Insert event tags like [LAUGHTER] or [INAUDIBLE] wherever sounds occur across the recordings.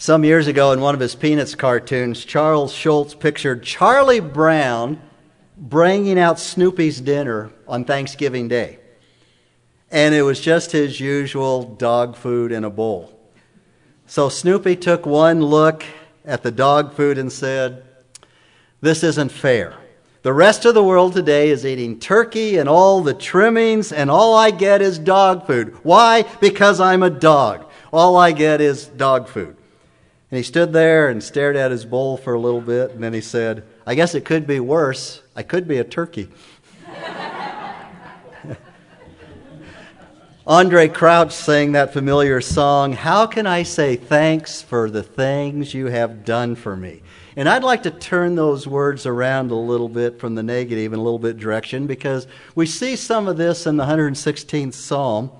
Some years ago, in one of his Peanuts cartoons, Charles Schulz pictured Charlie Brown bringing out Snoopy's dinner on Thanksgiving Day. And it was just his usual dog food in a bowl. So Snoopy took one look at the dog food and said, This isn't fair. The rest of the world today is eating turkey and all the trimmings, and all I get is dog food. Why? Because I'm a dog. All I get is dog food. And he stood there and stared at his bowl for a little bit, and then he said, I guess it could be worse. I could be a turkey. [LAUGHS] Andraé Crouch sang that familiar song, How Can I Say Thanks for the Things You Have Done for Me? And I'd like to turn those words around a little bit from the negative and a little bit direction because we see some of this in the 116th Psalm.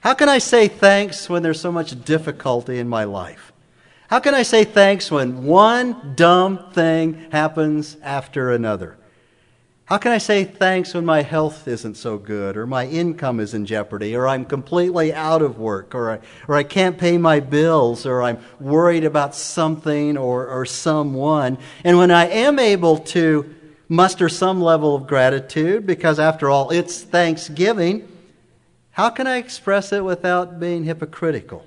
How can I say thanks when there's so much difficulty in my life? How can I say thanks when one dumb thing happens after another? How can I say thanks when my health isn't so good, or my income is in jeopardy, or I'm completely out of work, or I, or I can't pay my bills, or I'm worried about something or, or someone? And when I am able to muster some level of gratitude, because after all, it's Thanksgiving, how can I express it without being hypocritical?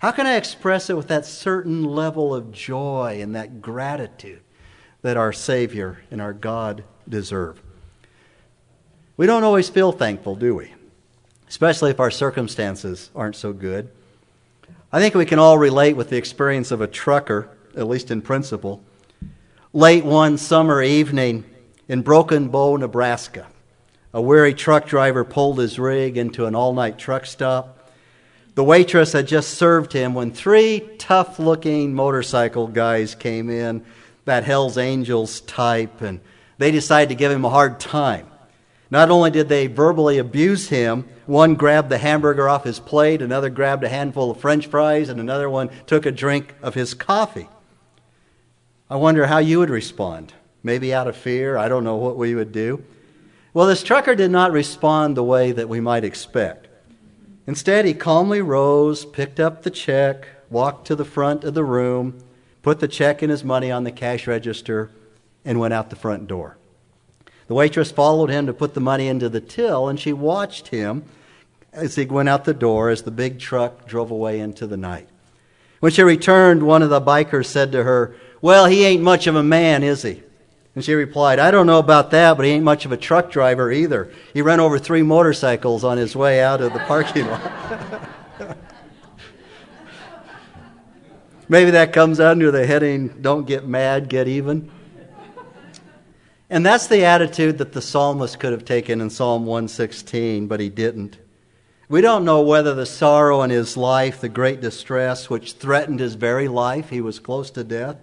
How can I express it with that certain level of joy and that gratitude that our Savior and our God deserve. We don't always feel thankful, do we? Especially if our circumstances aren't so good. I think we can all relate with the experience of a trucker, at least in principle. Late one summer evening in Broken Bow, Nebraska, a weary truck driver pulled his rig into an all night truck stop. The waitress had just served him when three tough looking motorcycle guys came in, that Hells Angels type, and they decided to give him a hard time. Not only did they verbally abuse him, one grabbed the hamburger off his plate, another grabbed a handful of french fries, and another one took a drink of his coffee. I wonder how you would respond. Maybe out of fear. I don't know what we would do. Well, this trucker did not respond the way that we might expect. Instead, he calmly rose, picked up the check, walked to the front of the room, put the check and his money on the cash register, and went out the front door. The waitress followed him to put the money into the till, and she watched him as he went out the door as the big truck drove away into the night. When she returned, one of the bikers said to her, Well, he ain't much of a man, is he? And she replied, I don't know about that, but he ain't much of a truck driver either. He ran over three motorcycles on his way out of the parking lot. [LAUGHS] Maybe that comes under the heading, Don't get mad, get even. And that's the attitude that the psalmist could have taken in Psalm 116, but he didn't. We don't know whether the sorrow in his life, the great distress which threatened his very life, he was close to death.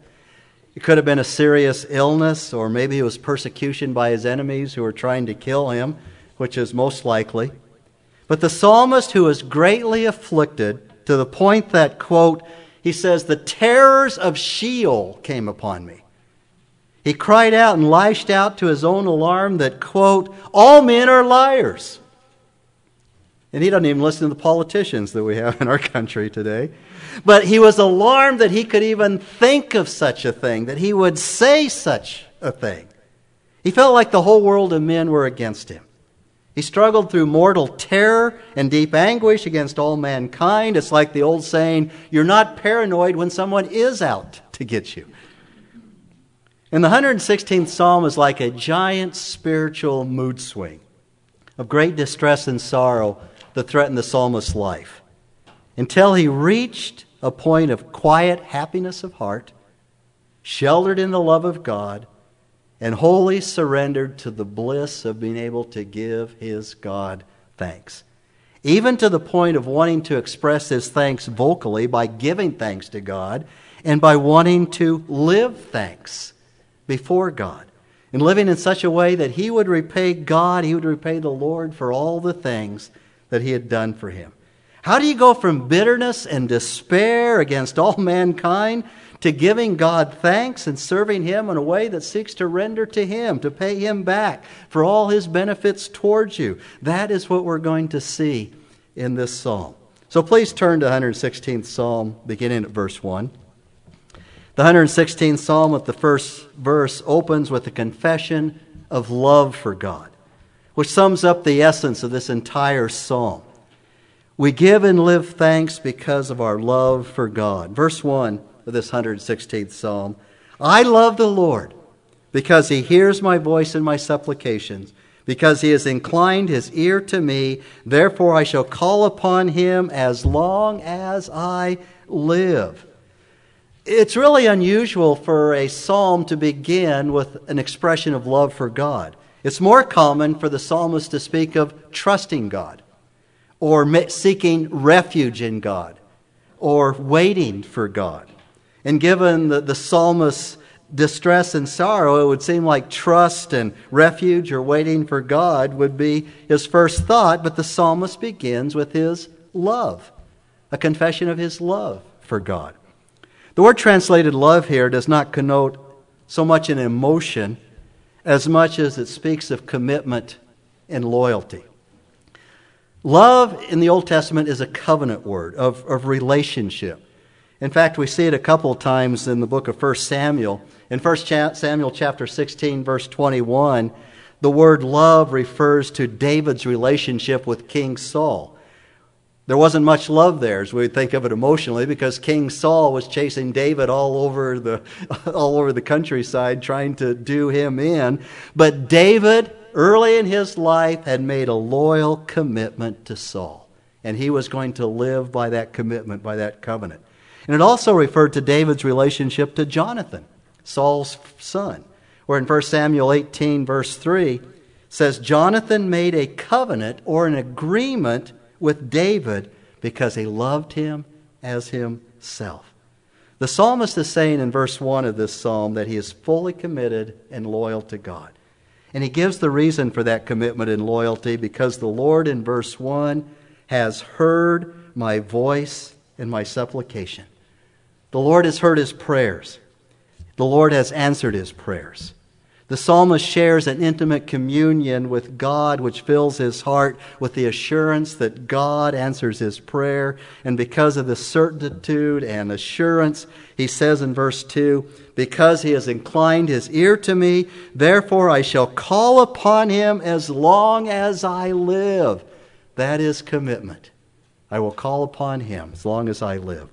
It could have been a serious illness, or maybe it was persecution by his enemies who were trying to kill him, which is most likely. But the psalmist, who was greatly afflicted to the point that, quote, he says, the terrors of Sheol came upon me. He cried out and lashed out to his own alarm that, quote, all men are liars. And he doesn't even listen to the politicians that we have in our [LAUGHS] country today. But he was alarmed that he could even think of such a thing, that he would say such a thing. He felt like the whole world of men were against him. He struggled through mortal terror and deep anguish against all mankind. It's like the old saying, you're not paranoid when someone is out to get you. And the 116th Psalm is like a giant spiritual mood swing of great distress and sorrow that threatened the psalmist's life until he reached a point of quiet happiness of heart, sheltered in the love of God, and wholly surrendered to the bliss of being able to give his God thanks. Even to the point of wanting to express his thanks vocally by giving thanks to God and by wanting to live thanks before God and living in such a way that he would repay God, he would repay the Lord for all the things that he had done for him. How do you go from bitterness and despair against all [LAUGHS] mankind to giving God thanks and serving Him in a way that seeks to render to Him, to pay Him back for all His benefits towards you? That is what we're going to see in this psalm. So please turn to 116th Psalm, beginning at verse 1. The 116th Psalm, with the first verse, opens with a confession of love for God, which sums up the essence of this entire psalm. We give and live thanks because of our love for God. Verse 1 of this 116th Psalm I love the Lord because he hears my voice and my supplications, because he has inclined his ear to me. Therefore, I shall call upon him as long as I live. It's really unusual for a psalm to begin with an expression of love for God. It's more common for the psalmist to speak of trusting God, or seeking refuge in God, or waiting for God. And given the, the psalmist's distress and sorrow, it would seem like trust and refuge or waiting for God would be his first thought, but the psalmist begins with his love, a confession of his love for God. The word translated love here does not connote so much an emotion as much as it speaks of commitment and loyalty. Love in the Old Testament is a covenant word of, of relationship. In fact, we see it a couple of times in the book of 1 Samuel. In 1 Samuel chapter 16, verse 21, the word love refers to David's relationship with King Saul. There wasn't much love there as we think of it emotionally because King Saul was chasing David all over the [LAUGHS] all over the countryside trying to do him in. But David early in his life had made a loyal commitment to Saul. And he was going to live by that commitment, by that covenant. And it also referred to David's relationship to Jonathan, Saul's son, where in 1 Samuel 18, verse 3, says, Jonathan made a covenant or an agreement with David because he loved him as himself. The psalmist is saying in verse 1 of this psalm that he is fully committed and loyal to God. And he gives the reason for that commitment and loyalty because the Lord in verse 1 has heard my voice and my supplication. The Lord has heard his prayers. The Lord has answered his prayers. The psalmist shares an intimate communion with God, which fills his heart with the assurance that God answers his prayer. And because of the certitude and assurance, he says in verse 2 Because he has inclined his ear to me, therefore I shall call upon him as long as I live. That is commitment. I will call upon him as long as I live.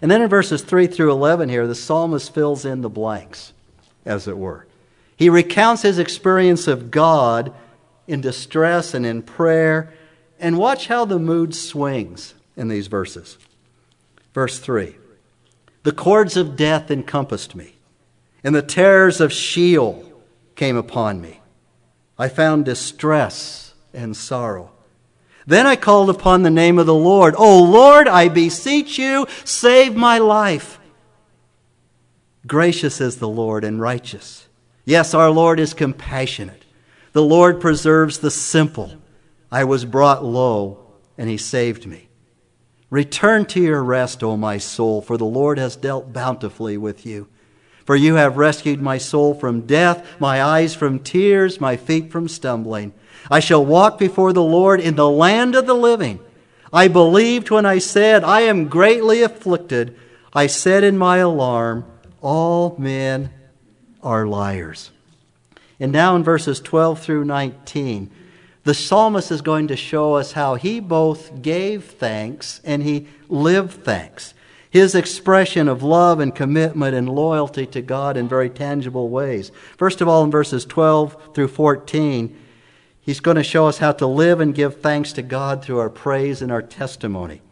And then in verses 3 through 11 here, the psalmist fills in the blanks, as it were. He recounts his experience of God in distress and in prayer. And watch how the mood swings in these verses. Verse 3 The cords of death encompassed me, and the terrors of Sheol came upon me. I found distress and sorrow. Then I called upon the name of the Lord. O Lord, I beseech you, save my life. Gracious is the Lord and righteous. Yes, our Lord is compassionate. The Lord preserves the simple. I was brought low, and he saved me. Return to your rest, O my soul, for the Lord has dealt bountifully with you. For you have rescued my soul from death, my eyes from tears, my feet from stumbling. I shall walk before the Lord in the land of the living. I believed when I said, I am greatly afflicted. I said in my alarm, All men are liars. And now in verses 12 through 19, the psalmist is going to show us how he both gave thanks and he lived thanks. His expression of love and commitment and loyalty to God in very tangible ways. First of all, in verses 12 through 14, he's going to show us how to live and give thanks to God through our praise and our testimony.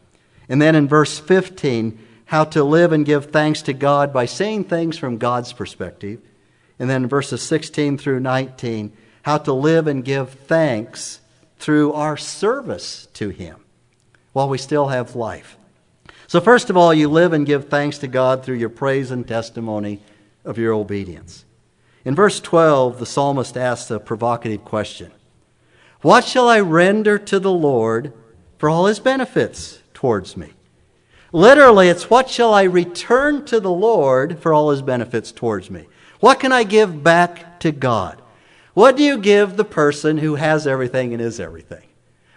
And then in verse 15, how to live and give thanks to God by saying things from God's perspective. And then verses 16 through 19, how to live and give thanks through our service to Him while we still have life. So, first of all, you live and give thanks to God through your praise and testimony of your obedience. In verse 12, the psalmist asks a provocative question What shall I render to the Lord for all his benefits towards me? Literally, it's what shall I return to the Lord for all his benefits towards me? What can I give back to God? What do you give the person who has everything and is everything?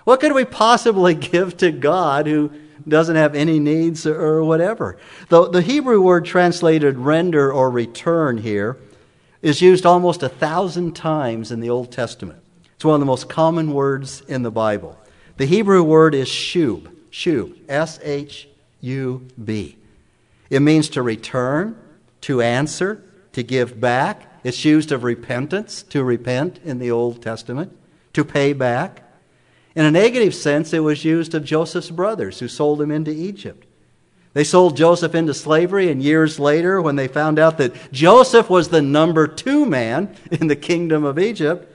What could we possibly [LAUGHS] give to God who doesn't have any needs or whatever. The, the Hebrew word translated render or return here is used almost a thousand times in the Old Testament. It's one of the most common words in the Bible. The Hebrew word is shub, shub, S H U B. It means to return, to answer, to give back. It's used of repentance, to repent in the Old Testament, to pay back. In a negative sense, it was used of Joseph's brothers who sold him into Egypt. They sold Joseph into slavery, and years later, when they found out that Joseph was the number two man [LAUGHS] in the kingdom of Egypt,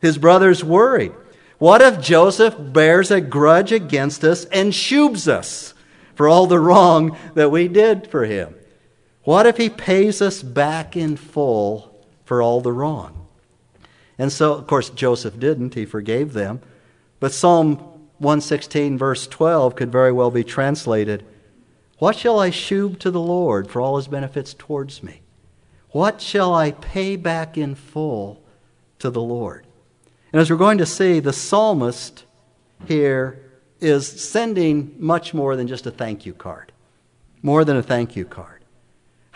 his brothers worried. What if Joseph bears a grudge against us and shubs us for all the wrong that we did for him? What if he pays us back in full for all the wrong? And so, of course, Joseph didn't. He forgave them. But Psalm 116, verse 12, could very well be translated what shall I shew to the Lord for all his benefits towards me? What shall I pay back in full to the Lord? And as we're going to see, the psalmist here is sending much more than just a thank you card. More than a thank you card.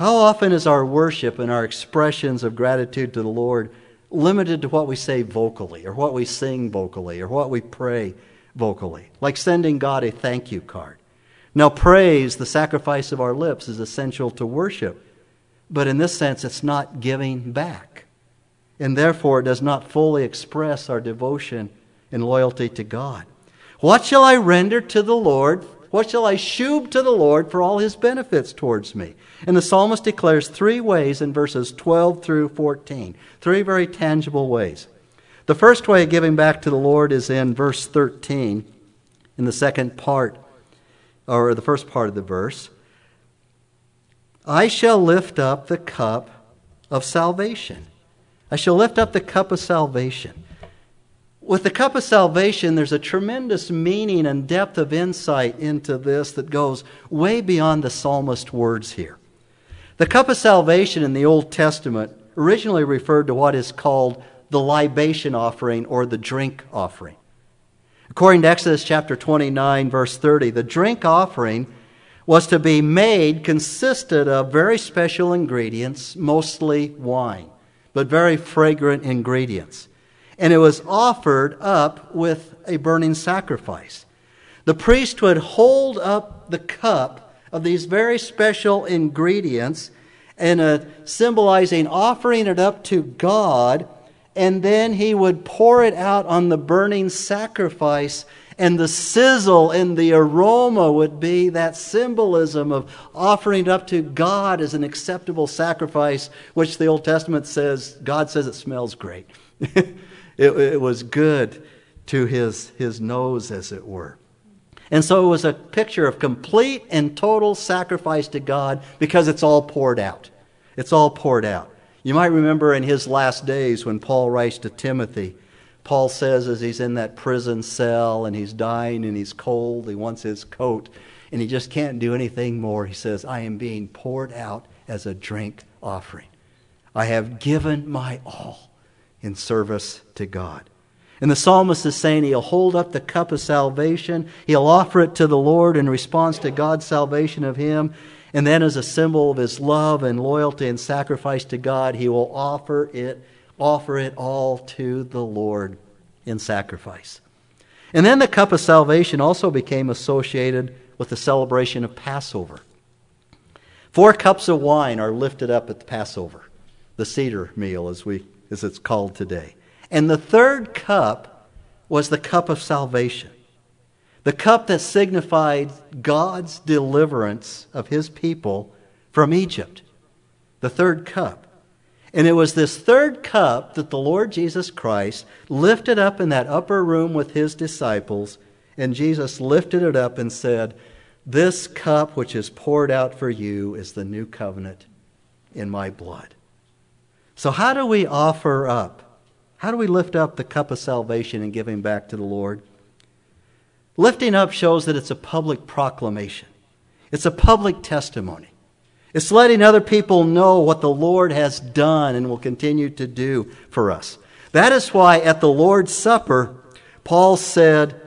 How often is our worship and our expressions of gratitude to the Lord limited to what we say vocally, or what we sing vocally, or what we pray vocally? Like sending God a thank you card. Now, praise, the sacrifice of our lips, is essential to worship. But in this sense, it's not giving back. And therefore, it does not fully express our devotion and loyalty to God. What shall I render to the Lord? What shall I shub to the Lord for all his benefits towards me? And the psalmist declares three ways in verses 12 through 14. Three very tangible ways. The first way of giving back to the Lord is in verse 13, in the second part or the first part of the verse, I shall lift up the cup of salvation. I shall lift up the cup of salvation. With the cup of salvation, there's a tremendous meaning and depth of insight into this that goes way beyond the psalmist's words here. The cup of salvation in the Old Testament originally referred to what is called the libation offering or the drink offering. According to Exodus chapter 29, verse 30, the drink offering was to be made consisted of very special ingredients, mostly wine, but very fragrant ingredients. And it was offered up with a burning sacrifice. The priest would hold up the cup of these very special ingredients and uh, symbolizing offering it up to God and then he would pour it out on the burning sacrifice and the sizzle and the aroma would be that symbolism of offering it up to God as an acceptable sacrifice, which the Old Testament says, God says it smells great. [LAUGHS] it, it, was good to his, his nose, as it were. And so it was a picture of complete and total sacrifice to God because it's all poured out. It's all poured out. You might remember in his last days when Paul writes to Timothy, Paul says as he's in that prison cell and he's dying and he's cold, he wants his coat, and he just can't do anything more. He says, I am being poured out as a drink offering. I have given my all in service to God. And the psalmist is saying he'll hold up the cup of salvation, he'll offer it to the Lord in response to God's salvation of him, and then, as a symbol of his love and loyalty and sacrifice to God, he will offer it, offer it all to the Lord in sacrifice. And then the cup of salvation also became associated with the celebration of Passover. Four cups of wine are lifted up at the Passover, the Seder meal, as, we, as it's called today. And the third cup was the cup of salvation the cup that signified God's deliverance of his people from Egypt. The third cup. And it was this third cup that the Lord Jesus Christ lifted up in that upper room with his disciples, and Jesus lifted it up and said, This cup which is poured out for you is the new covenant in my blood. So, how do we offer up? How do we lift up the cup of salvation and give him back to the Lord? Lifting up shows that it's a public proclamation, it's a public testimony. It's letting other people know what the Lord has done and will continue to do for us. That is why at the Lord's Supper, Paul said,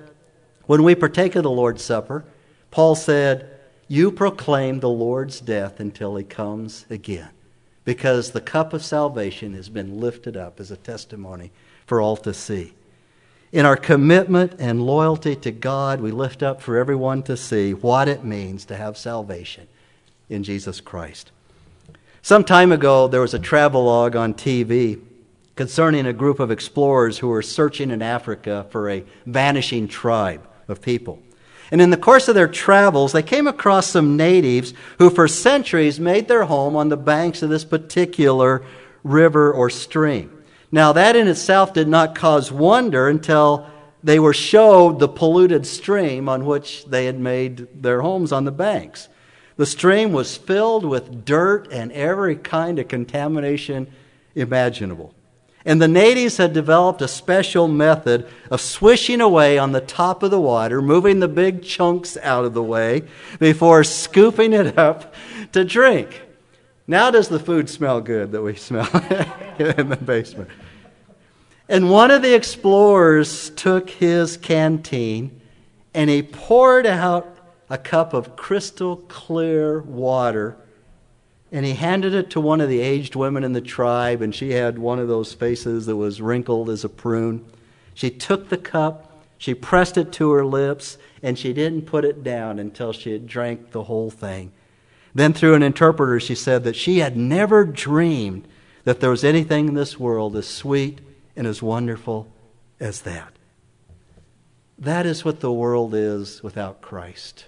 when we partake of the Lord's Supper, Paul said, You proclaim the Lord's death until he comes again, because the cup of salvation has been lifted up as a testimony for all to see. In our commitment and loyalty to God, we lift up for everyone to see what it means to have salvation in Jesus Christ. Some time ago, there was a travelogue on TV concerning a group of explorers who were searching in Africa for a vanishing tribe of people. And in the course of their travels, they came across some natives who, for centuries, made their home on the banks of this particular river or stream. Now, that in itself did not cause wonder until they were showed the polluted stream on which they had made their homes on the banks. The stream was filled with dirt and every kind of contamination imaginable. And the natives had developed a special method of swishing away on the top of the water, moving the big chunks out of the way before scooping it up to drink. Now, does the food smell good that we smell [LAUGHS] in the basement? And one of the explorers took his canteen and he poured out a cup of crystal clear water and he handed it to one of the aged women in the tribe, and she had one of those faces that was wrinkled as a prune. She took the cup, she pressed it to her lips, and she didn't put it down until she had drank the whole thing. Then, through an interpreter, she said that she had never dreamed that there was anything in this world as sweet and as wonderful as that. That is what the world is without Christ.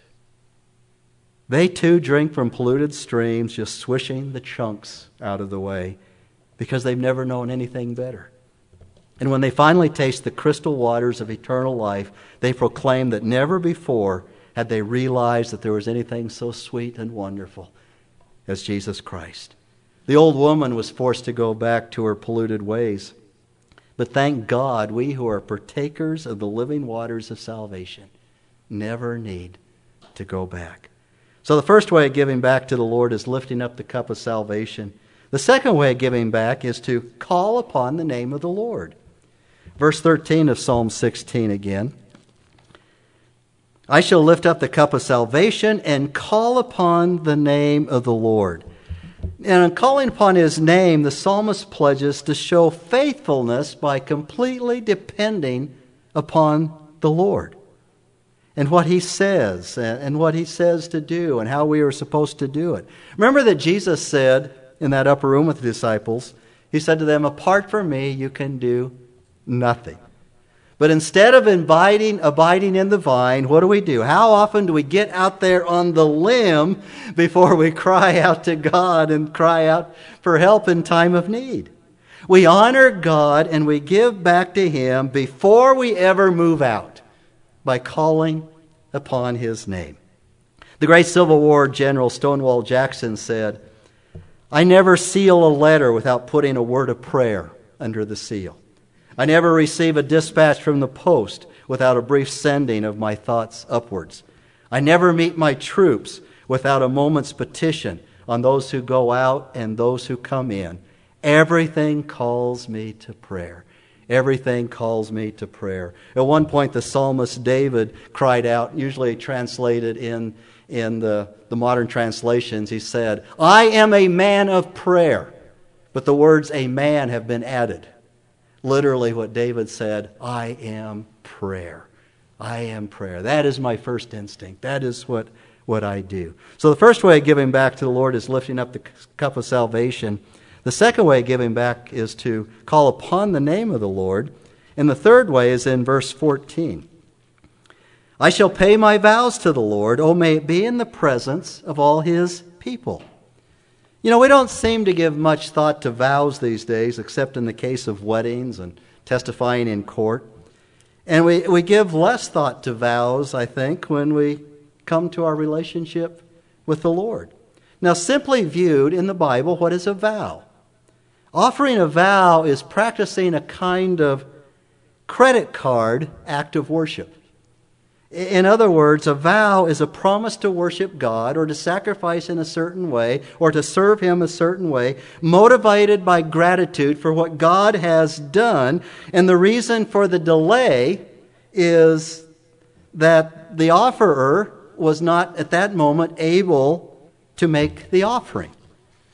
They too drink from polluted streams, just swishing the chunks out of the way because they've never known anything better. And when they finally taste the crystal waters of eternal life, they proclaim that never before had they realized that there was anything so sweet and wonderful as Jesus Christ. The old woman was forced to go back to her polluted ways. But thank God, we who are partakers of the living waters of salvation never need to go back. So, the first way of giving back to the Lord is lifting up the cup of salvation. The second way of giving back is to call upon the name of the Lord. Verse 13 of Psalm 16 again. I shall lift up the cup of salvation and call upon the name of the Lord. And in calling upon his name, the psalmist pledges to show faithfulness by completely depending upon the Lord and what he says and what he says to do and how we are supposed to do it. Remember that Jesus said in that upper room with the disciples, he said to them, Apart from me, you can do nothing. But instead of inviting, abiding in the vine, what do we do? How often do we get out there on the limb before we cry out to God and cry out for help in time of need? We honor God and we give back to Him before we ever move out by calling upon his name. The great Civil War General Stonewall Jackson said, I never seal a letter without putting a word of prayer under the seal. I never receive a dispatch from the post without a brief sending of my thoughts upwards. I never meet my troops without a moment's petition on those who go out and those who come in. Everything calls me to prayer. Everything calls me to prayer. At one point, the psalmist David cried out, usually translated in, in the, the modern translations, he said, I am a man of prayer. But the words a man have been added. Literally, what David said, I am prayer. I am prayer. That is my first instinct. That is what, what I do. So, the first way of giving back to the Lord is lifting up the cup of salvation. The second way of giving back is to call upon the name of the Lord. And the third way is in verse 14. I shall pay my vows to the Lord, oh, may it be in the presence of all his people. You know, we don't seem to give much thought to vows these days, except in the case of weddings and testifying in court. And we, we give less thought to vows, I think, when we come to our relationship with the Lord. Now, simply viewed in the Bible, what is a vow? Offering a vow is practicing a kind of credit card act of worship. In other words, a vow is a promise to worship God or to sacrifice in a certain way or to serve Him a certain way, motivated by gratitude for what God has done. And the reason for the delay is that the offerer was not at that moment able to make the offering.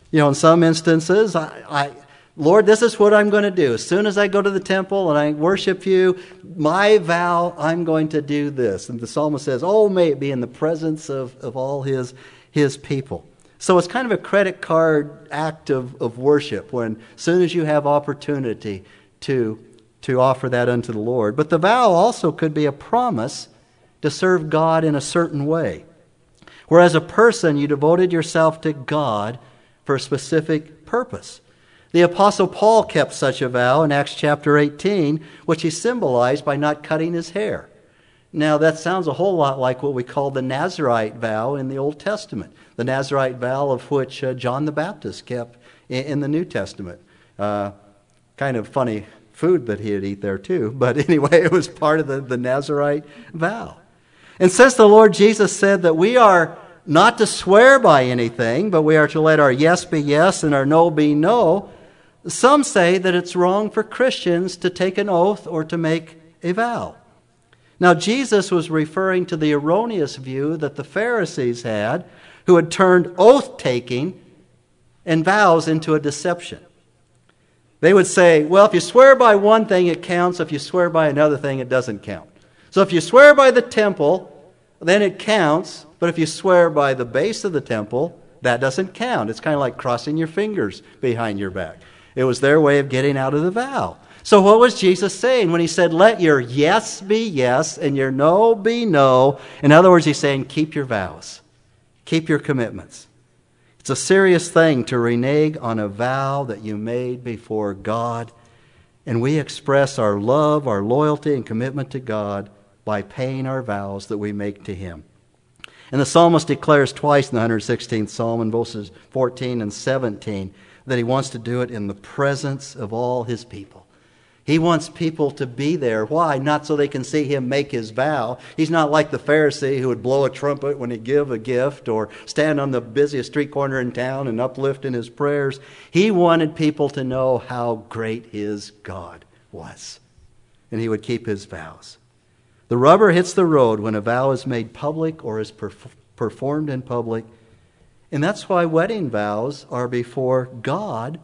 You know, in some instances, I, Lord, this is what I'm going to do. As soon as I go to the temple and I worship you, my vow, I'm going to do this. And the psalmist says, Oh, may it be in the presence of, of all his, his people. So it's kind of a credit card act of, of worship when as soon as you have opportunity to, to offer that unto the Lord. But the vow also could be a promise to serve God in a certain way. Whereas a person, you devoted yourself to God for a specific purpose. The Apostle Paul kept such a vow in Acts chapter 18, which he symbolized by not cutting his hair. Now, that sounds a whole lot like what we call the Nazarite vow in the Old Testament, the Nazarite vow of which uh, John the Baptist kept in, in the New Testament. Uh, kind of funny food that he'd eat there, too, [LAUGHS] but anyway, it was part of the, the Nazarite vow. And since the Lord Jesus said that we are not to swear by anything, but we are to let our yes be yes and our no be no, some say that it's wrong for Christians to take an oath or to make a vow. Now, Jesus was referring to the erroneous view that the Pharisees had, who had turned oath taking and vows into a deception. They would say, well, if you swear by one thing, it counts. If you swear by another thing, it doesn't count. So if you swear by the temple, then it counts. But if you swear by the base of the temple, that doesn't count. It's kind of like crossing your fingers behind your back. It was their way of getting out of the vow. So, what was Jesus saying when he said, Let your yes be yes and your no be no? In other words, he's saying, Keep your vows, keep your commitments. It's a serious thing to renege on a vow that you made before God. And we express our love, our loyalty, and commitment to God by paying our vows that we make to Him. And the psalmist declares twice in the 116th Psalm in verses 14 and 17 that he wants to do it in the presence of all his people. He wants people to be there. Why? Not so they can see him make his vow. He's not like the Pharisee who would blow a trumpet when he give a gift or stand on the busiest street corner in town and uplift in his prayers. He wanted people to know how great his God was. And he would keep his vows. The rubber hits the road when a vow is made public or is perf- performed in public and that's why wedding vows are before God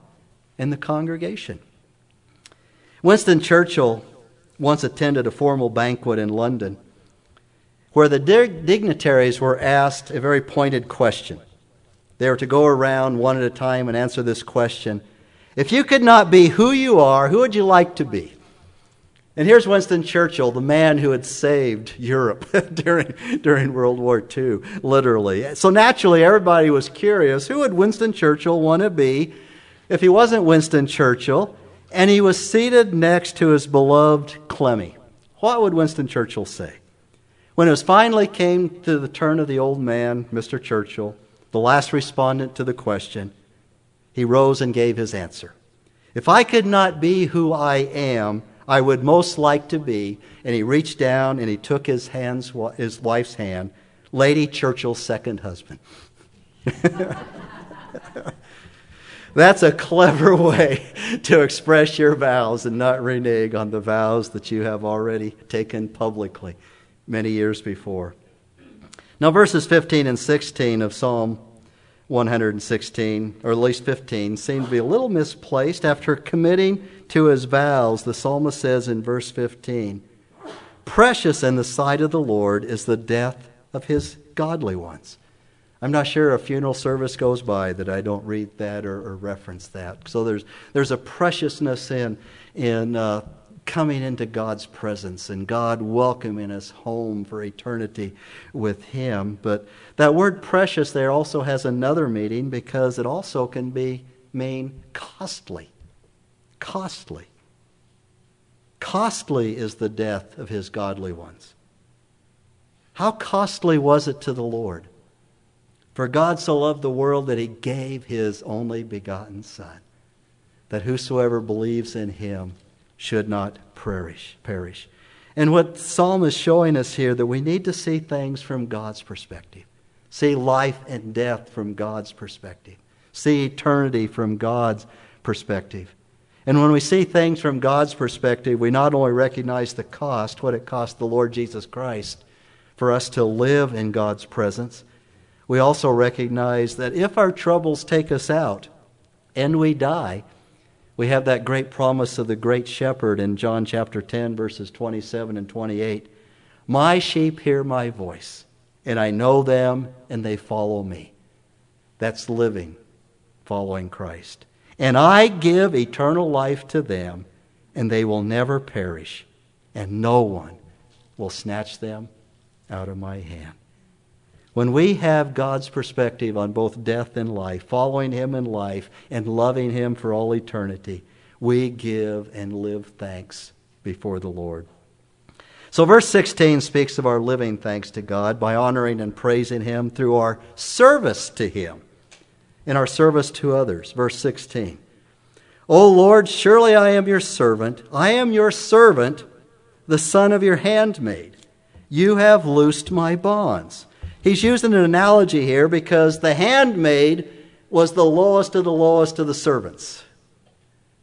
and the congregation. Winston Churchill once attended a formal banquet in London where the dignitaries were asked a very pointed question. They were to go around one at a time and answer this question If you could not be who you are, who would you like to be? And here's Winston Churchill, the man who had saved Europe [LAUGHS] during, during World War II, literally. So naturally, everybody was curious who would Winston Churchill want to be if he wasn't Winston Churchill and he was seated next to his beloved Clemmy? What would Winston Churchill say? When it finally came to the turn of the old man, Mr. Churchill, the last respondent to the question, he rose and gave his answer. If I could not be who I am, I would most like to be. And he reached down and he took his, hands, his wife's hand, Lady Churchill's second husband. [LAUGHS] That's a clever way to express your vows and not renege on the vows that you have already taken publicly many years before. Now, verses 15 and 16 of Psalm 116, or at least 15, seem to be a little misplaced. After committing to his vows, the psalmist says in verse 15, Precious in the sight of the Lord is the death of his godly ones. I'm not sure a funeral service goes by that I don't read that or, or reference that. So there's, there's a preciousness in, in uh, coming into God's presence and God welcoming us home for eternity with Him. But that word precious there also has another meaning because it also can be mean costly. Costly. Costly is the death of His godly ones. How costly was it to the Lord? For God so loved the world that He gave His only begotten Son, that whosoever believes in Him should not perish. perish. And what Psalm is showing us here that we need to see things from God's perspective. See life and death from God's perspective. See eternity from God's perspective. And when we see things from God's perspective, we not only recognize the cost, what it cost the Lord Jesus Christ for us to live in God's presence. We also recognize that if our troubles take us out and we die, we have that great promise of the great shepherd in John chapter 10, verses 27 and 28. My sheep hear my voice, and I know them, and they follow me. That's living, following Christ. And I give eternal life to them, and they will never perish, and no one will snatch them out of my hand. When we have God's perspective on both death and life, following Him in life and loving Him for all eternity, we give and live thanks before the Lord. So, verse 16 speaks of our living thanks to God by honoring and praising Him through our service to Him and our service to others. Verse 16 O Lord, surely I am your servant. I am your servant, the son of your handmaid. You have loosed my bonds. He's using an analogy here because the handmaid was the lowest of the lowest of the servants.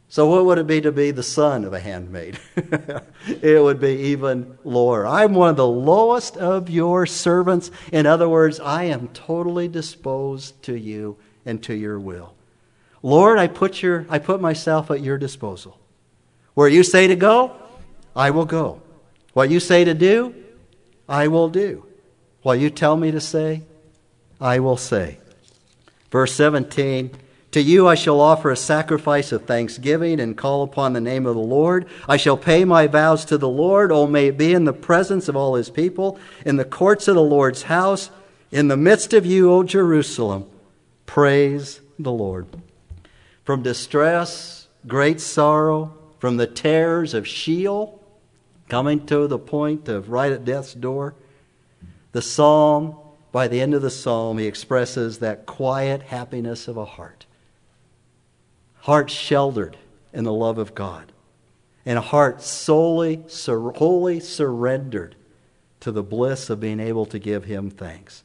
So, what would it be to be the son of a handmaid? [LAUGHS] it would be even lower. I'm one of the lowest of your servants. In other words, I am totally disposed to you and to your will. Lord, I put, your, I put myself at your disposal. Where you say to go, I will go. What you say to do, I will do. What you tell me to say, I will say. Verse 17 To you I shall offer a sacrifice of thanksgiving and call upon the name of the Lord. I shall pay my vows to the Lord. Oh, may it be in the presence of all his people, in the courts of the Lord's house, in the midst of you, O Jerusalem. Praise the Lord. From distress, great sorrow, from the terrors of Sheol, coming to the point of right at death's door, the psalm, by the end of the psalm, he expresses that quiet happiness of a heart. Heart sheltered in the love of God, and a heart solely, wholly surrendered to the bliss of being able to give him thanks.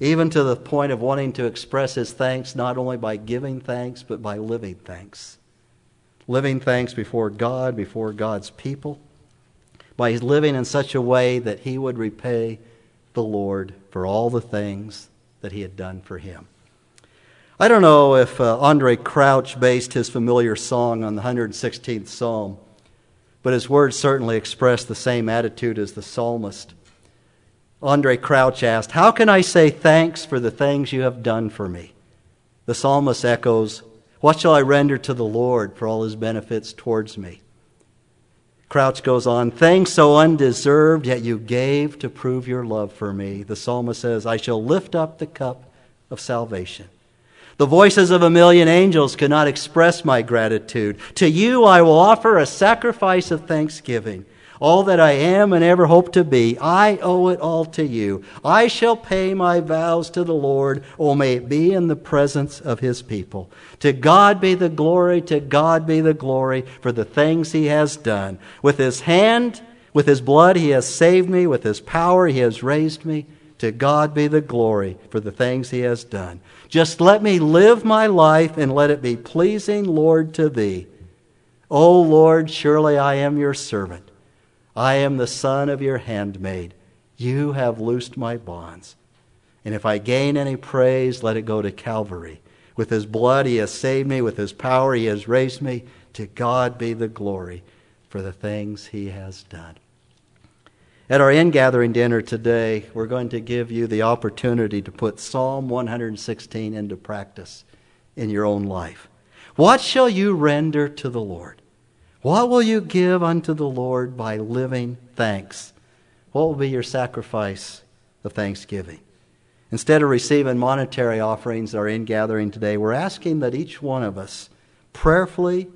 Even to the point of wanting to express his thanks not only by giving thanks, but by living thanks. Living thanks before God, before God's people by living in such a way that he would repay the Lord for all the things that he had done for him. I don't know if uh, Andraé Crouch based his familiar song on the 116th Psalm, but his words certainly express the same attitude as the psalmist. Andraé Crouch asked, How can I say thanks for the things you have done for me? The psalmist echoes, What shall I render to the Lord for all his benefits towards me? Crouch goes on, Things so undeserved, yet you gave to prove your love for me. The psalmist says, I shall lift up the cup of salvation. The voices of a million angels cannot express my gratitude. To you I will offer a sacrifice of thanksgiving all that I am and ever hope to be. I owe it all to you. I shall pay my vows to the Lord. or may it be in the presence of his people. To God be the glory, to God be the glory for the things he has done. With his hand, with his blood, he has saved me. With his power, he has raised me. To God be the glory for the things he has done. Just let me live my life and let it be pleasing, Lord, to thee. O Lord, surely I am your servant. I am the son of your handmaid. You have loosed my bonds. And if I gain any praise, let it go to Calvary. With his blood, he has saved me. With his power, he has raised me. To God be the glory for the things he has done. At our ingathering dinner today, we're going to give you the opportunity to put Psalm 116 into practice in your own life. What shall you render to the Lord? What will you give unto the Lord by living thanks? What will be your sacrifice of thanksgiving? Instead of receiving monetary offerings are in gathering today, we're asking that each one of us prayerfully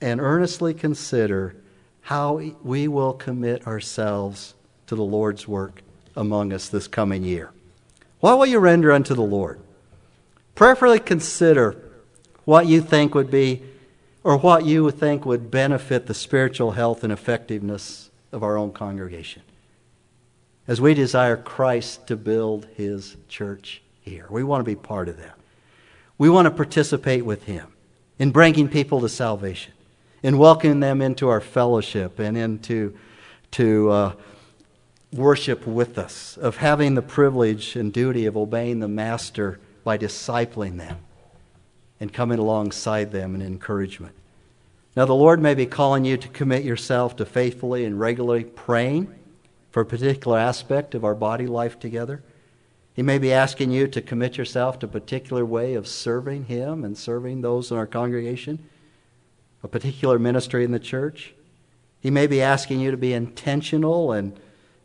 and earnestly consider how we will commit ourselves to the Lord's work among us this coming year. What will you render unto the Lord? Prayerfully consider what you think would be or what you think would benefit the spiritual health and effectiveness of our own congregation. As we desire Christ to build his church here, we want to be part of that. We want to participate with him in bringing people to salvation, in welcoming them into our fellowship and into to, uh, worship with us, of having the privilege and duty of obeying the Master by discipling them and coming alongside them in encouragement. Now, the Lord may be calling you to commit yourself to faithfully and regularly praying for a particular aspect of our body life together. He may be asking you to commit yourself to a particular way of serving Him and serving those in our congregation, a particular ministry in the church. He may be asking you to be intentional and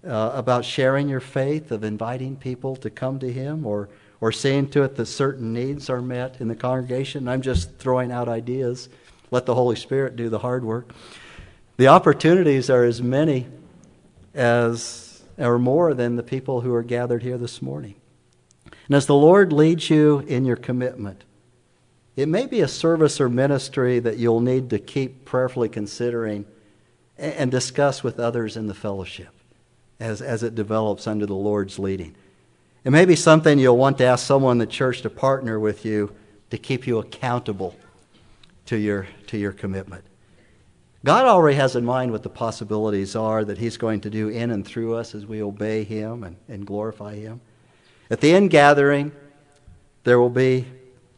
uh, about sharing your faith, of inviting people to come to Him, or or saying to it that certain needs are met in the congregation. I'm just throwing out ideas. Let the Holy Spirit do the hard work. The opportunities are as many as or more than the people who are gathered here this morning. And as the Lord leads you in your commitment, it may be a service or ministry that you'll need to keep prayerfully considering and discuss with others in the fellowship as, as it develops under the Lord's leading. It may be something you'll want to ask someone in the church to partner with you to keep you accountable to your, to your commitment. God already has in mind what the possibilities are that He's going to do in and through us as we obey Him and, and glorify Him. At the end gathering, there will be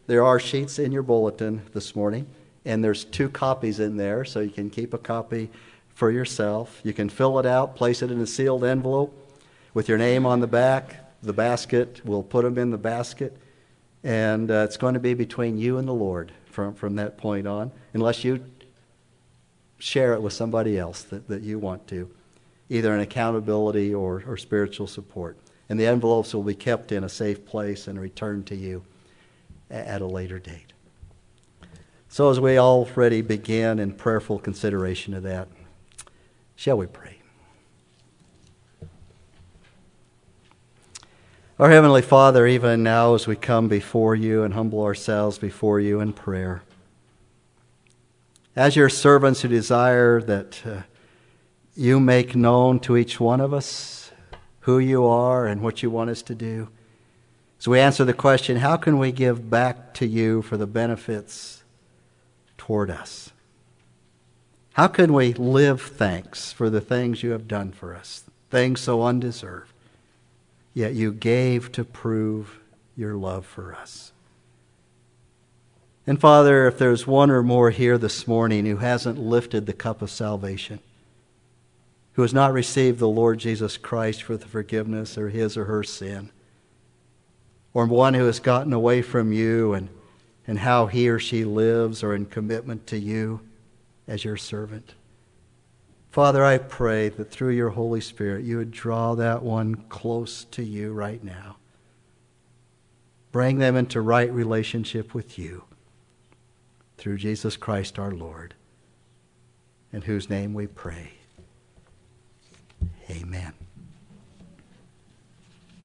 there are sheets in your bulletin this morning, and there's two copies in there, so you can keep a copy for yourself. You can fill it out, place it in a sealed envelope with your name on the back, the basket. We'll put them in the basket, and uh, it's going to be between you and the Lord from, from that point on, unless you share it with somebody else that, that you want to, either in accountability or, or spiritual support. And the envelopes will be kept in a safe place and returned to you at a later date. So, as we already begin in prayerful consideration of that, Shall we pray? Our Heavenly Father, even now as we come before you and humble ourselves before you in prayer, as your servants who desire that uh, you make known to each one of us who you are and what you want us to do. So we answer the question how can we give back to you for the benefits toward us? How can we live thanks for the things you have done for us, things so undeserved, yet you gave to prove your love for us? And Father, if there's one or more here this morning who hasn't lifted the cup of salvation, who has not received the Lord Jesus Christ for the forgiveness of his or her sin, or one who has gotten away from you and, and how he or she lives or in commitment to you, as your servant. Father, I pray that through your Holy Spirit you would draw that one close to you right now. Bring them into right relationship with you through Jesus Christ our Lord, in whose name we pray. Amen.